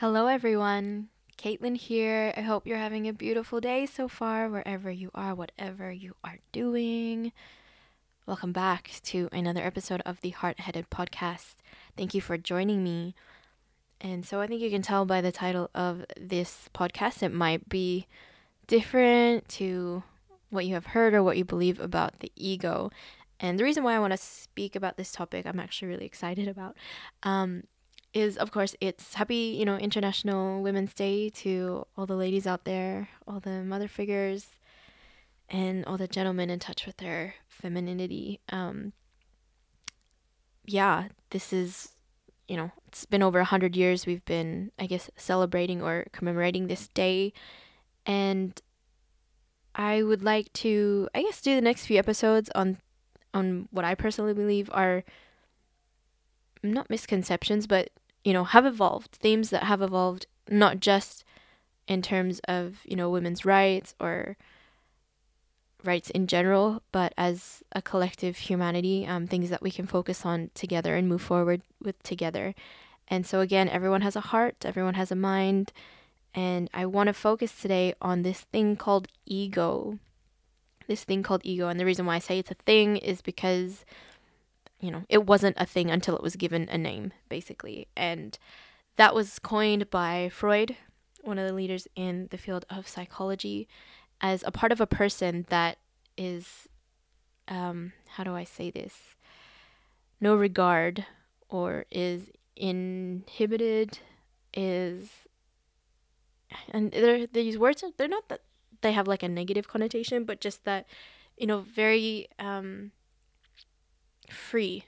Hello, everyone. Caitlin here. I hope you're having a beautiful day so far, wherever you are, whatever you are doing. Welcome back to another episode of the Heart Headed Podcast. Thank you for joining me. And so I think you can tell by the title of this podcast, it might be different to what you have heard or what you believe about the ego. And the reason why I want to speak about this topic, I'm actually really excited about, um, is of course it's happy, you know, International Women's Day to all the ladies out there, all the mother figures, and all the gentlemen in touch with their femininity. Um, yeah, this is, you know, it's been over a hundred years we've been, I guess, celebrating or commemorating this day, and I would like to, I guess, do the next few episodes on on what I personally believe are not misconceptions, but you know, have evolved, themes that have evolved not just in terms of, you know, women's rights or rights in general, but as a collective humanity, um, things that we can focus on together and move forward with together. And so, again, everyone has a heart, everyone has a mind, and I want to focus today on this thing called ego. This thing called ego. And the reason why I say it's a thing is because you know, it wasn't a thing until it was given a name, basically. And that was coined by Freud, one of the leaders in the field of psychology, as a part of a person that is, um, how do I say this? No regard or is inhibited, is, and these words, they're not that they have like a negative connotation, but just that, you know, very, um, free,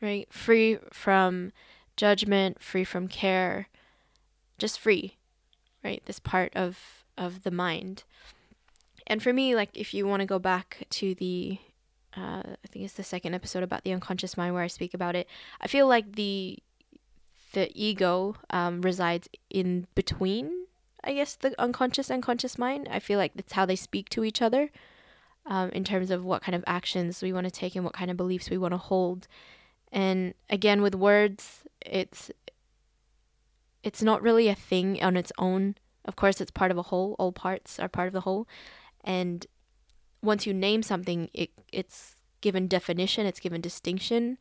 right? Free from judgment, free from care, just free, right? This part of of the mind. And for me, like if you want to go back to the uh, I think it's the second episode about the unconscious mind where I speak about it. I feel like the the ego um, resides in between, I guess, the unconscious and conscious mind. I feel like that's how they speak to each other um, in terms of what kind of actions we want to take and what kind of beliefs we want to hold. And again, with words, it's it's not really a thing on its own. Of course, it's part of a whole. All parts are part of the whole. And once you name something, it it's given definition. It's given distinction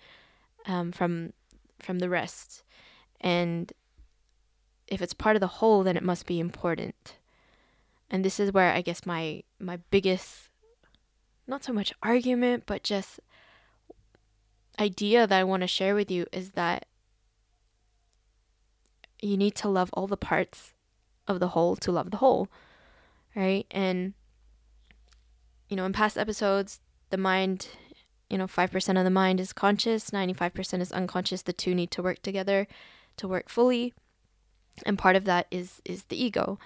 um, from from the rest. And if it's part of the whole, then it must be important. And this is where I guess my my biggest not so much argument, but just idea that I want to share with you is that you need to love all the parts of the whole to love the whole, right? And, you know, in past episodes, the mind, you know, 5% of the mind is conscious, 95% is unconscious. The two need to work together to work fully. And part of that is is the ego.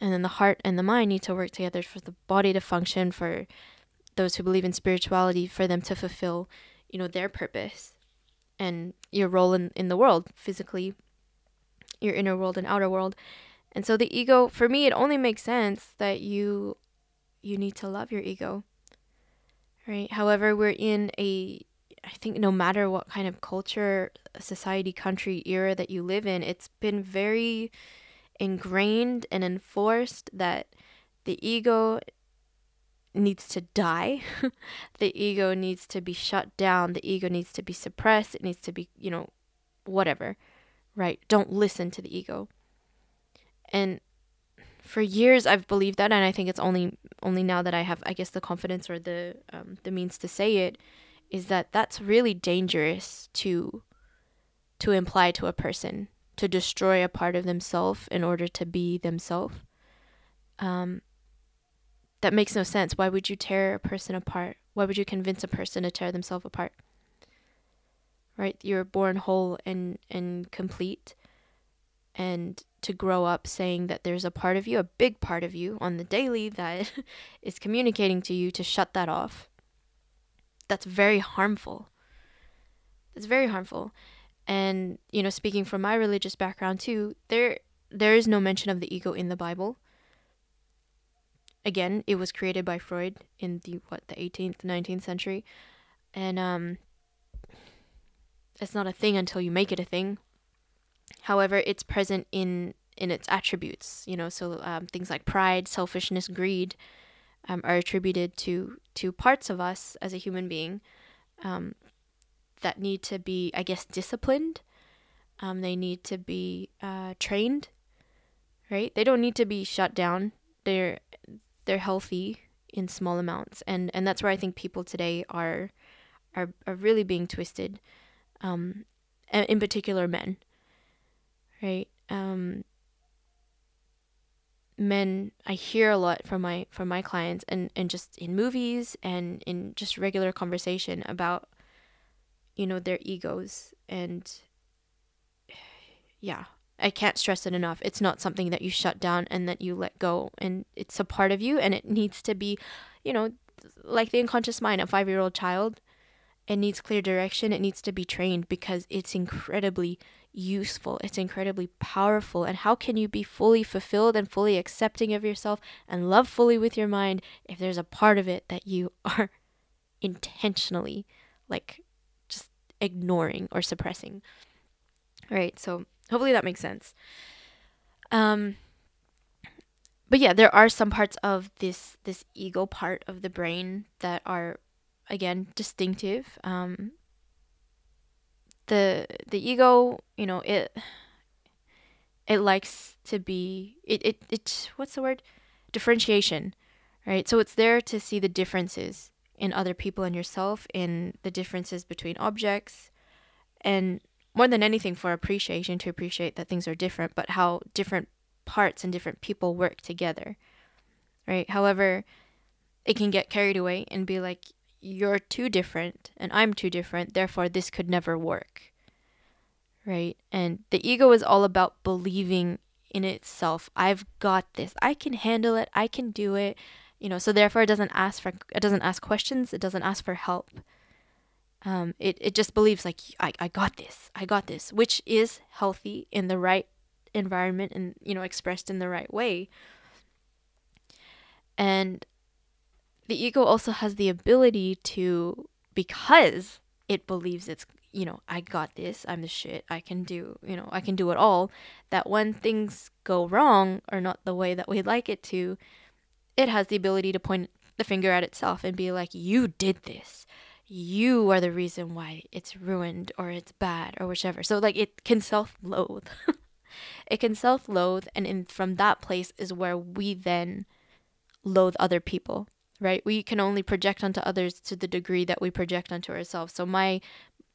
And then the heart and the mind need to work together for the body to function, for those who believe in spirituality for them to fulfill, you know, their purpose and your role in, in the world, physically, your inner world and outer world. And so the ego, for me, it only makes sense that you you need to love your ego. Right? However, we're in a I think no matter what kind of culture, society, country, era that you live in, it's been very ingrained and enforced that the ego needs to die. the ego needs to be shut down. The ego needs to be suppressed. It needs to be, you know, whatever. Right? Don't listen to the ego. And for years I've believed that and I think it's only only now that I have I guess the confidence or the um, the means to say it is that that's really dangerous to to imply to a person to destroy a part of themselves in order to be themselves. Um, that makes no sense. Why would you tear a person apart? Why would you convince a person to tear themselves apart? Right? You're born whole and, and complete. And to grow up saying that there's a part of you, a big part of you on the daily that is communicating to you to shut that off. That's very harmful. That's very harmful. And, you know, speaking from my religious background too, there there is no mention of the ego in the Bible again, it was created by Freud in the what the 18th, 19th century, and um, it's not a thing until you make it a thing. However, it's present in in its attributes. You know, so um, things like pride, selfishness, greed um, are attributed to to parts of us as a human being um, that need to be, I guess, disciplined. Um, they need to be uh, trained, right? They don't need to be shut down. They're they're healthy in small amounts, and and that's where I think people today are are are really being twisted. Um, in particular, men, right? Um, men I hear a lot from my from my clients and and just in movies and in just regular conversation about you know their egos and yeah I can't stress it enough it's not something that you shut down and that you let go and it's a part of you and it needs to be you know like the unconscious mind a 5-year-old child it needs clear direction it needs to be trained because it's incredibly useful, it's incredibly powerful. And how can you be fully fulfilled and fully accepting of yourself and love fully with your mind if there's a part of it that you are intentionally like just ignoring or suppressing? Right? So hopefully that makes sense. Um but yeah, there are some parts of this this ego part of the brain that are again distinctive um, the the ego, you know, it it likes to be it it, it what's the word? Differentiation. Right? So it's there to see the differences in other people and yourself, in the differences between objects, and more than anything for appreciation to appreciate that things are different, but how different parts and different people work together. Right? However, it can get carried away and be like, you're too different and I'm too different, therefore this could never work. Right? And the ego is all about believing in itself. I've got this. I can handle it. I can do it. You know, so therefore it doesn't ask for it doesn't ask questions, it doesn't ask for help. Um, it, it just believes like I, I got this, I got this, which is healthy in the right environment and you know expressed in the right way. And the ego also has the ability to because it believes it's you know i got this i'm the shit i can do you know i can do it all that when things go wrong or not the way that we'd like it to it has the ability to point the finger at itself and be like you did this you are the reason why it's ruined or it's bad or whichever so like it can self-loathe it can self-loathe and in from that place is where we then loathe other people right? We can only project onto others to the degree that we project onto ourselves. So my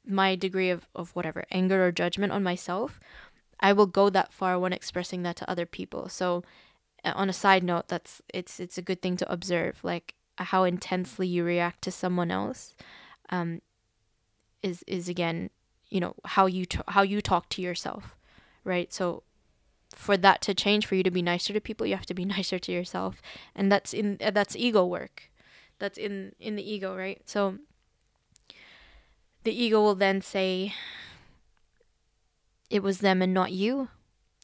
my degree of, of whatever anger or judgment on myself, I will go that far when expressing that to other people. So on a side note, that's it's it's a good thing to observe, like how intensely you react to someone else, um, is is again, you know how you how you talk to yourself, right? So for that to change for you to be nicer to people you have to be nicer to yourself. And that's in uh, that's ego work. That's in in the ego right? So the ego will then say it was them and not you.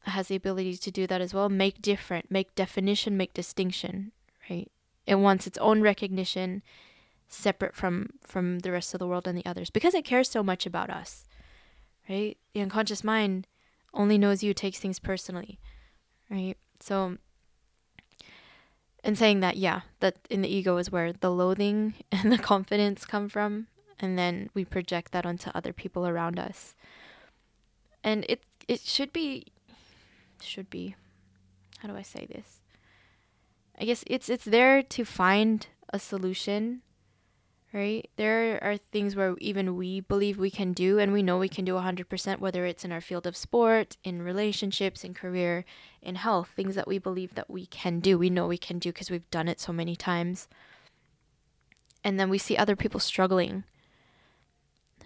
Has the ability to do that as well. Make different make definition make distinction right? It wants its own recognition separate from from the rest of the world and the others because it cares so much about us right the unconscious mind only knows you takes things personally, right? So, and saying that, yeah, that in the ego is where the loathing and the confidence come from, and then we project that onto other people around us. And it it should be should be how do I say this? I guess it's it's there to find a solution right? There are things where even we believe we can do and we know we can do 100%, whether it's in our field of sport, in relationships, in career, in health, things that we believe that we can do. We know we can do because we've done it so many times. And then we see other people struggling,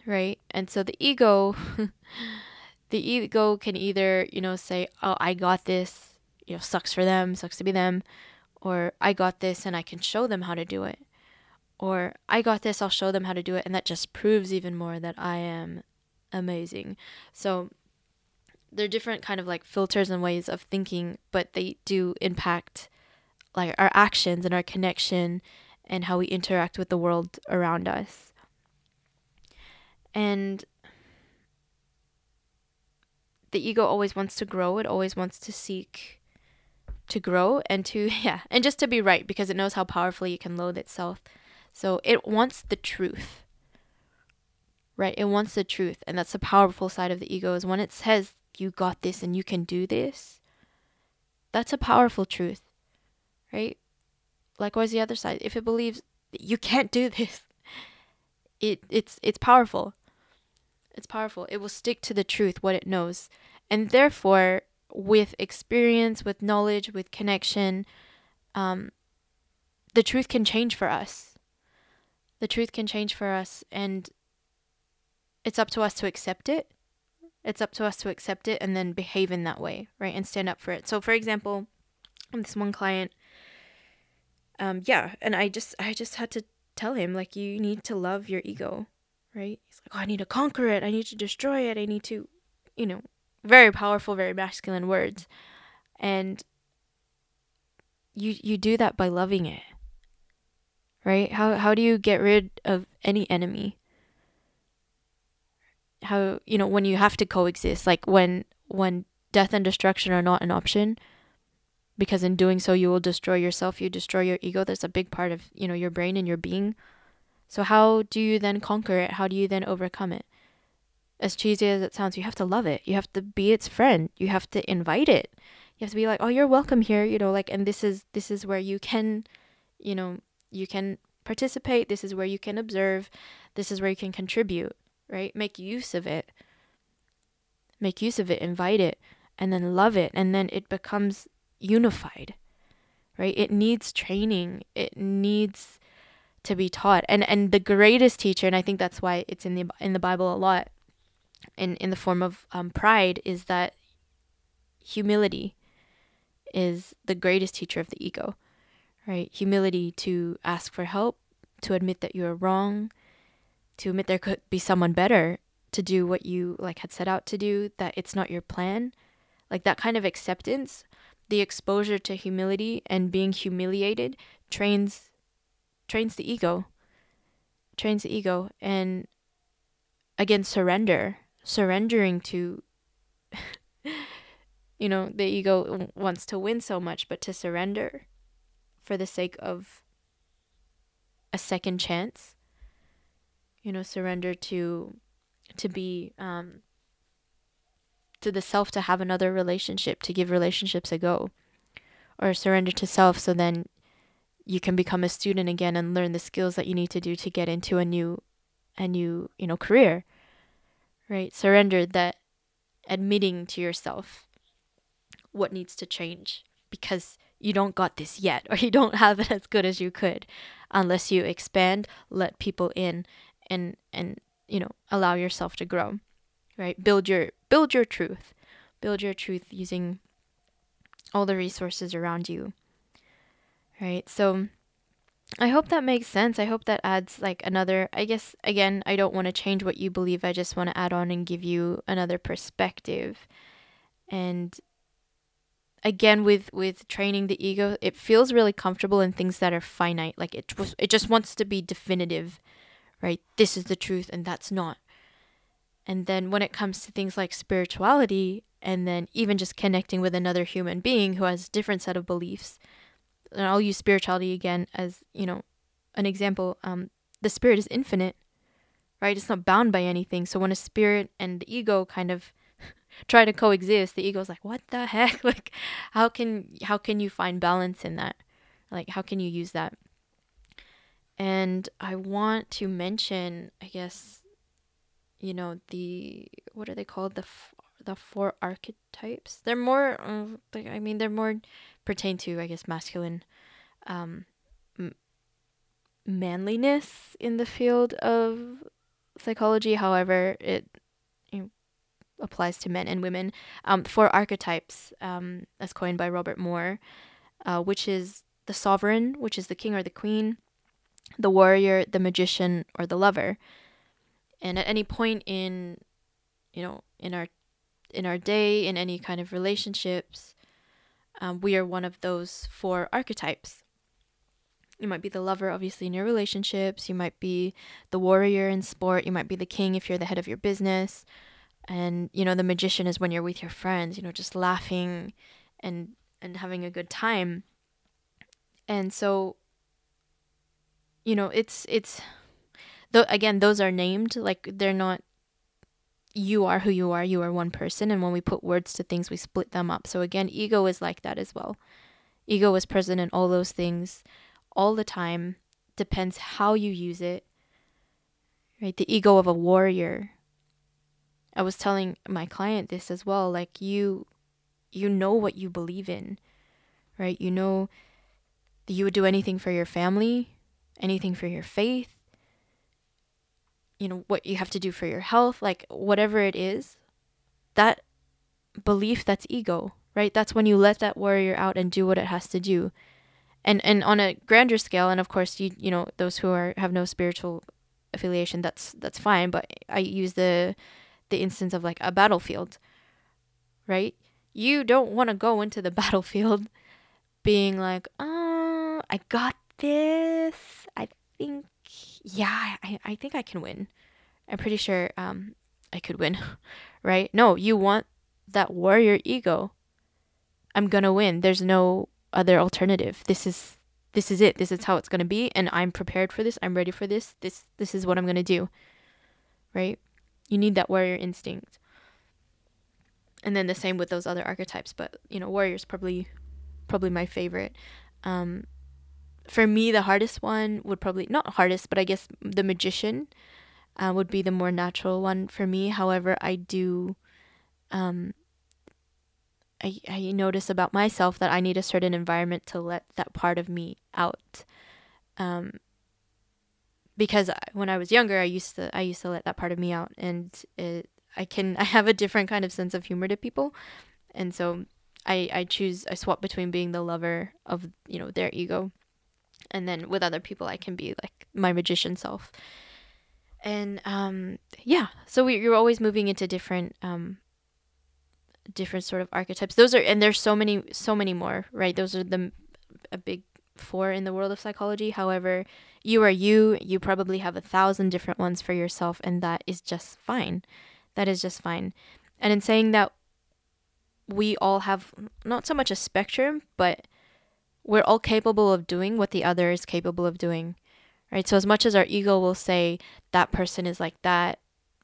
right? And so the ego, the ego can either, you know, say, oh, I got this, you know, sucks for them, sucks to be them, or I got this and I can show them how to do it or I got this, I'll show them how to do it. And that just proves even more that I am amazing. So they're different kind of like filters and ways of thinking, but they do impact like our actions and our connection and how we interact with the world around us. And the ego always wants to grow. It always wants to seek to grow and to yeah, and just to be right because it knows how powerfully it can loathe itself. So it wants the truth. Right? It wants the truth, and that's the powerful side of the ego is when it says you got this and you can do this. That's a powerful truth. Right? Likewise the other side, if it believes you can't do this, it it's it's powerful. It's powerful. It will stick to the truth, what it knows. And therefore, with experience, with knowledge, with connection, um, the truth can change for us. The truth can change for us, and it's up to us to accept it. It's up to us to accept it and then behave in that way, right? And stand up for it. So, for example, this one client, um, yeah, and I just, I just had to tell him like, you need to love your ego, right? He's like, oh, I need to conquer it. I need to destroy it. I need to, you know, very powerful, very masculine words. And you you do that by loving it. Right? How how do you get rid of any enemy? How you know when you have to coexist like when when death and destruction are not an option because in doing so you will destroy yourself, you destroy your ego. That's a big part of, you know, your brain and your being. So how do you then conquer it? How do you then overcome it? As cheesy as it sounds, you have to love it. You have to be its friend. You have to invite it. You have to be like, "Oh, you're welcome here," you know, like and this is this is where you can, you know, you can participate. This is where you can observe. This is where you can contribute, right? Make use of it. Make use of it, invite it, and then love it, and then it becomes unified. Right? It needs training. It needs to be taught. And and the greatest teacher, and I think that's why it's in the in the Bible a lot, in in the form of um, pride, is that humility is the greatest teacher of the ego. Right? Humility to ask for help, to admit that you are wrong, to admit there could be someone better to do what you like had set out to do, that it's not your plan. Like that kind of acceptance, the exposure to humility and being humiliated trains trains the ego trains the ego and again surrender surrendering to you know the ego wants to win so much but to surrender for the sake of a second chance you know surrender to to be um to the self to have another relationship to give relationships a go or surrender to self so then you can become a student again and learn the skills that you need to do to get into a new a new you know career right? Surrender that admitting to yourself what needs to change because you don't got this yet or you don't have it as good as you could unless you expand let people in and and you know allow yourself to grow right? Build your build your truth. Build your truth using all the resources around you right? So i hope that makes sense. I hope that adds like another i guess again i don't want to change what you believe. I just want to add on and give you another perspective. And again with with training the ego it feels really comfortable in things that are finite like it just it just wants to be definitive right this is the truth and that's not and then when it comes to things like spirituality and then even just connecting with another human being who has a different set of beliefs, and I'll use spirituality again as, you know, an example. Um, the spirit is infinite, right? It's not bound by anything. So when a spirit and the ego kind of try to coexist, the ego's like, what the heck? like how can how can you find balance in that? Like how can you use that? And I want to mention, I guess, you know the what are they called the f- the four archetypes they're more uh, i mean they're more pertain to i guess masculine um manliness in the field of psychology however it applies to men and women um four archetypes um as coined by robert moore uh, which is the sovereign which is the king or the queen the warrior the magician or the lover. And at any point in you know in our in our day in any kind of relationships um, we are one of those four archetypes. You might be the lover obviously in your relationships. You might be the warrior in sport. You might be the king if you're the head of your business and you know the magician is when you're with your friends you know just laughing and and having a good time. And so you know it's it's though again those are named like they're not you are who you are you are one person. And when we put words to things we split them up. So again ego is like that as well. Ego is present in all those things all the time. Depends how you use it. Right? The ego of a warrior I was telling my client this as well like you you know what you believe in right? You know that you would do anything for your family anything for your faith you know what you have to do for your health like whatever it is that belief that's ego right? That's when you let that warrior out and do what it has to do. And and on a grander scale and of course you you know those who are have no spiritual affiliation that's that's fine but i use the the instance of like a battlefield, right? You don't want to go into the battlefield being like, oh, I got this. I think, yeah, I, I think I can win. I'm pretty sure um, I could win, right? No, you want that warrior ego. I'm gonna win. There's no other alternative. This is this is it. This is how it's gonna be, and I'm prepared for this. I'm ready for this. This this is what I'm gonna do. Right? You need that warrior instinct. And then the same with those other archetypes, but you know, warrior's probably probably my favorite. Um, for me, the hardest one would probably not hardest, but I guess the magician uh, would be the more natural one for me. However, I do, um, I I notice about myself that I need a certain environment to let that part of me out. Um, because when I was younger, I used to I used to let that part of me out, and it, I can I have a different kind of sense of humor to people, and so I I choose I swap between being the lover of you know their ego, and then with other people I can be like my magician self, and um yeah, so we, you're always moving into different um different sort of archetypes. Those are and there's so many so many more right. Those are the a big four in the world of psychology. However, you are you. You probably have a thousand different ones for yourself, and that is just fine. That is just fine. And in saying that, we all have not so much a spectrum, but we're all capable of doing what the other is capable of doing. Right? So, as much as our ego will say that person is like that,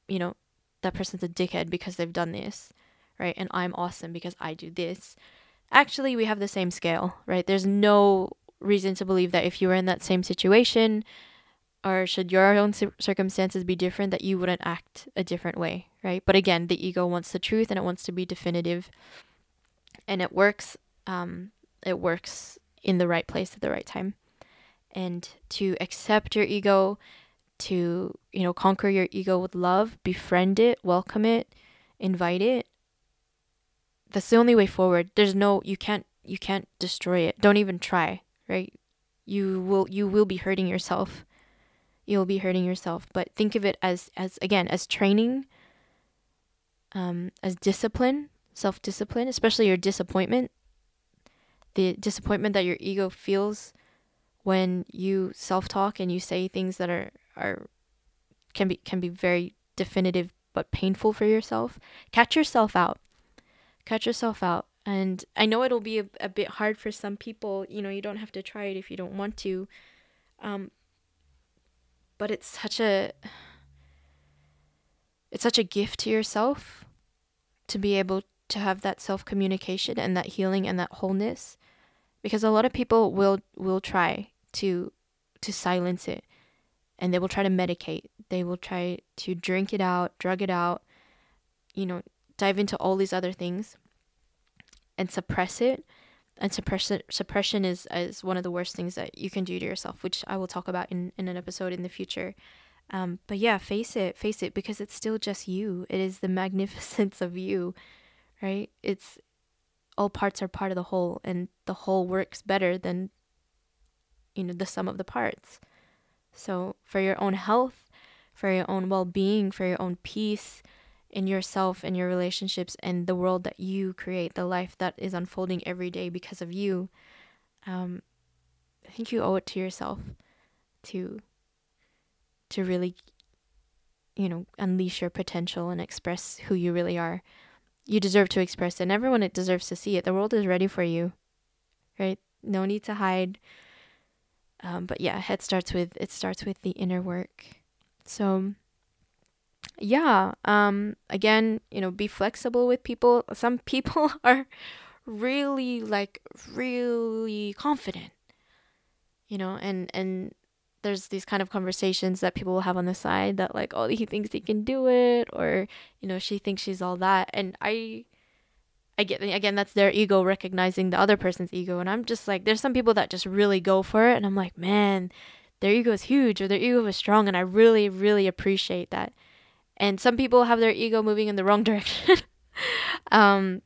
you know, that person's a dickhead because they've done this, right? And I'm awesome because I do this. Actually, we have the same scale, right? There's no reason to believe that if you were in that same situation or should your own circumstances be different that you wouldn't act a different way right? But again the ego wants the truth and it wants to be definitive. And it works um, it works in the right place at the right time. And to accept your ego to you know conquer your ego with love befriend it welcome it invite it that's the only way forward. There's no you can't you can't destroy it. Don't even try right? You will you will be hurting yourself. You'll be hurting yourself, but think of it as as again as training, um, as discipline, self discipline, especially your disappointment. The disappointment that your ego feels when you self talk and you say things that are are can be can be very definitive but painful for yourself. Catch yourself out. Catch yourself out and I know it'll be a, a bit hard for some people. You know, you don't have to try it if you don't want to. Um, but it's such a it's such a gift to yourself to be able to have that self communication and that healing and that wholeness because a lot of people will will try to to silence it and they will try to medicate they will try to drink it out drug it out you know dive into all these other things and suppress it and suppression suppression is is one of the worst things that you can do to yourself which i will talk about in, in an episode in the future. Um, but yeah face it face it because it's still just you. It is the magnificence of you right? It's all parts are part of the whole and the whole works better than you know the sum of the parts. So for your own health for your own well-being for your own peace in yourself and your relationships and the world that you create, the life that is unfolding every day because of you, um, I think you owe it to yourself to to really you know, unleash your potential and express who you really are. You deserve to express it, and everyone it deserves to see it. The world is ready for you, right? No need to hide. Um, but yeah, it starts with it starts with the inner work. So yeah, um, again, you know, be flexible with people. Some people are really like really confident, you know, and and there's these kind of conversations that people will have on the side that like oh he thinks he can do it or you know she thinks she's all that and i i get again that's their ego recognizing the other person's ego and i'm just like there's some people that just really go for it and i'm like man their ego is huge or their ego is strong and i really really appreciate that and some people have their ego moving in the wrong direction. Um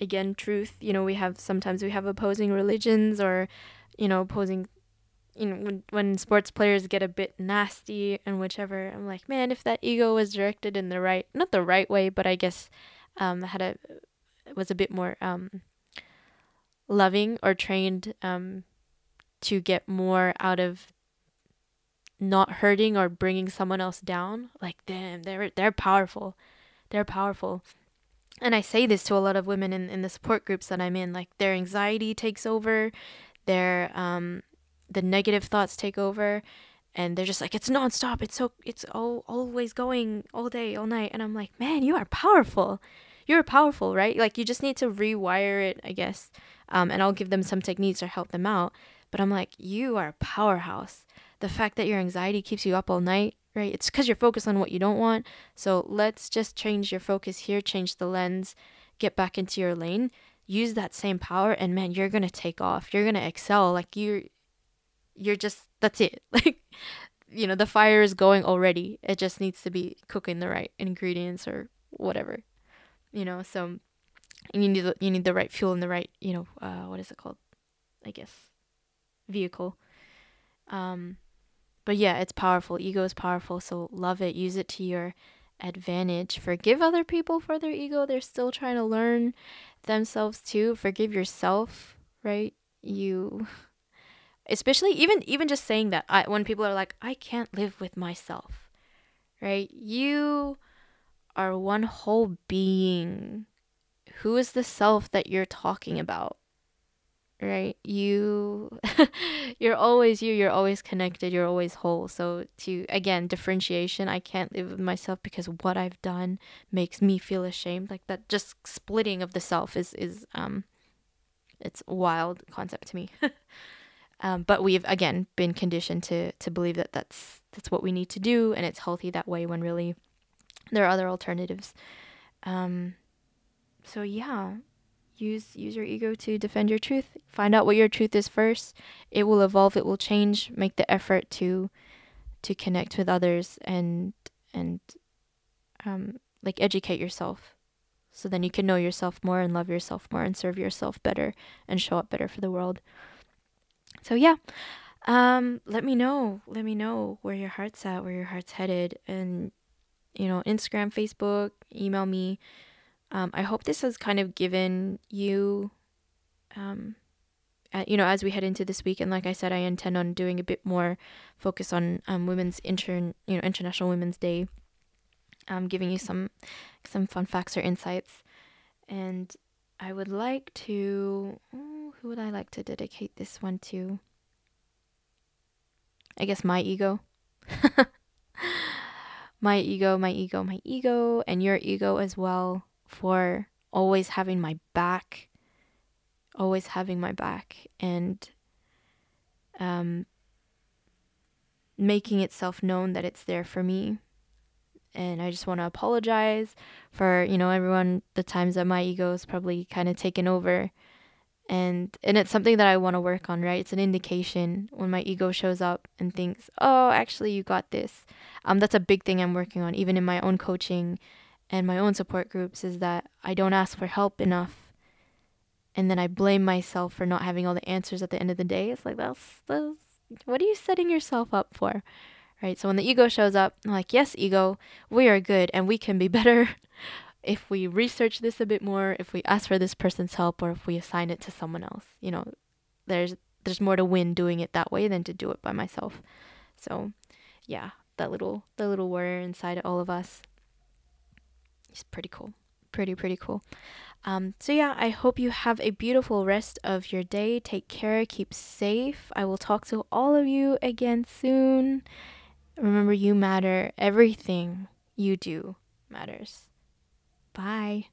again truth you know we have sometimes we have opposing religions or you know opposing you know when when sports players get a bit nasty and whichever i'm like man if that ego was directed in the right not the right way but i guess um had a was a bit more um loving or trained um to get more out of not hurting or bringing someone else down like damn they're they're powerful. They're powerful. And i say this to a lot of women in, in the support groups that i'm in like their anxiety takes over their um the negative thoughts take over and they're just like it's nonstop. It's so it's all, always going all day all night. And i'm like man you are powerful. You're powerful right? Like you just need to rewire it i guess um, and i'll give them some techniques or help them out. But i'm like you are a powerhouse the fact that your anxiety keeps you up all night right? It's because you're focused on what you don't want. So let's just change your focus here change the lens get back into your lane. Use that same power and man you're gonna take off. You're gonna excel. Like you're you're just that's it. Like you know the fire is going already. It just needs to be cooking the right ingredients or whatever you know? So you need the, you need the right fuel and the right you know uh, what is it called? I guess vehicle. Um but yeah it's powerful. Ego is powerful so love it. Use it to your advantage. Forgive other people for their ego. They're still trying to learn themselves too. Forgive yourself right? You especially even even just saying that I, when people are like i can't live with myself right? You are one whole being. Who is the self that you're talking about right you you're always you you're always connected you're always whole so to again differentiation i can't live with myself because what i've done makes me feel ashamed like that just splitting of the self is is um it's wild concept to me Um, but we've again been conditioned to to believe that that's that's what we need to do, and it's healthy that way. When really there are other alternatives. Um, so yeah, use use your ego to defend your truth. Find out what your truth is first. It will evolve. It will change. Make the effort to to connect with others and and um, like educate yourself so then you can know yourself more and love yourself more and serve yourself better and show up better for the world so yeah um let me know let me know where your heart's at where your heart's headed and you know instagram facebook email me um, i hope this has kind of given you um, you know as we head into this week and like i said i intend on doing a bit more focus on um, women's intern you know international women's day um, giving you some some fun facts or insights and i would like to who would I like to dedicate this one to? I guess my ego. my ego, my ego, my ego, and your ego as well for always having my back. Always having my back and um, making itself known that it's there for me. And I just want to apologize for, you know, everyone, the times that my ego is probably kind of taken over and and it's something that I want to work on, right? It's an indication when my ego shows up and thinks, "Oh, actually you got this." Um that's a big thing I'm working on even in my own coaching and my own support groups is that I don't ask for help enough. And then I blame myself for not having all the answers at the end of the day. It's like that's, that's what are you setting yourself up for? Right? So when the ego shows up, I'm like, "Yes, ego, we are good and we can be better." if we research this a bit more, if we ask for this person's help or if we assign it to someone else, you know, there's there's more to win doing it that way than to do it by myself. So, yeah, that little the little warrior inside all of us. He's pretty cool. Pretty pretty cool. Um, so yeah, I hope you have a beautiful rest of your day. Take care, keep safe. I will talk to all of you again soon. Remember, you matter. Everything you do matters. Bye.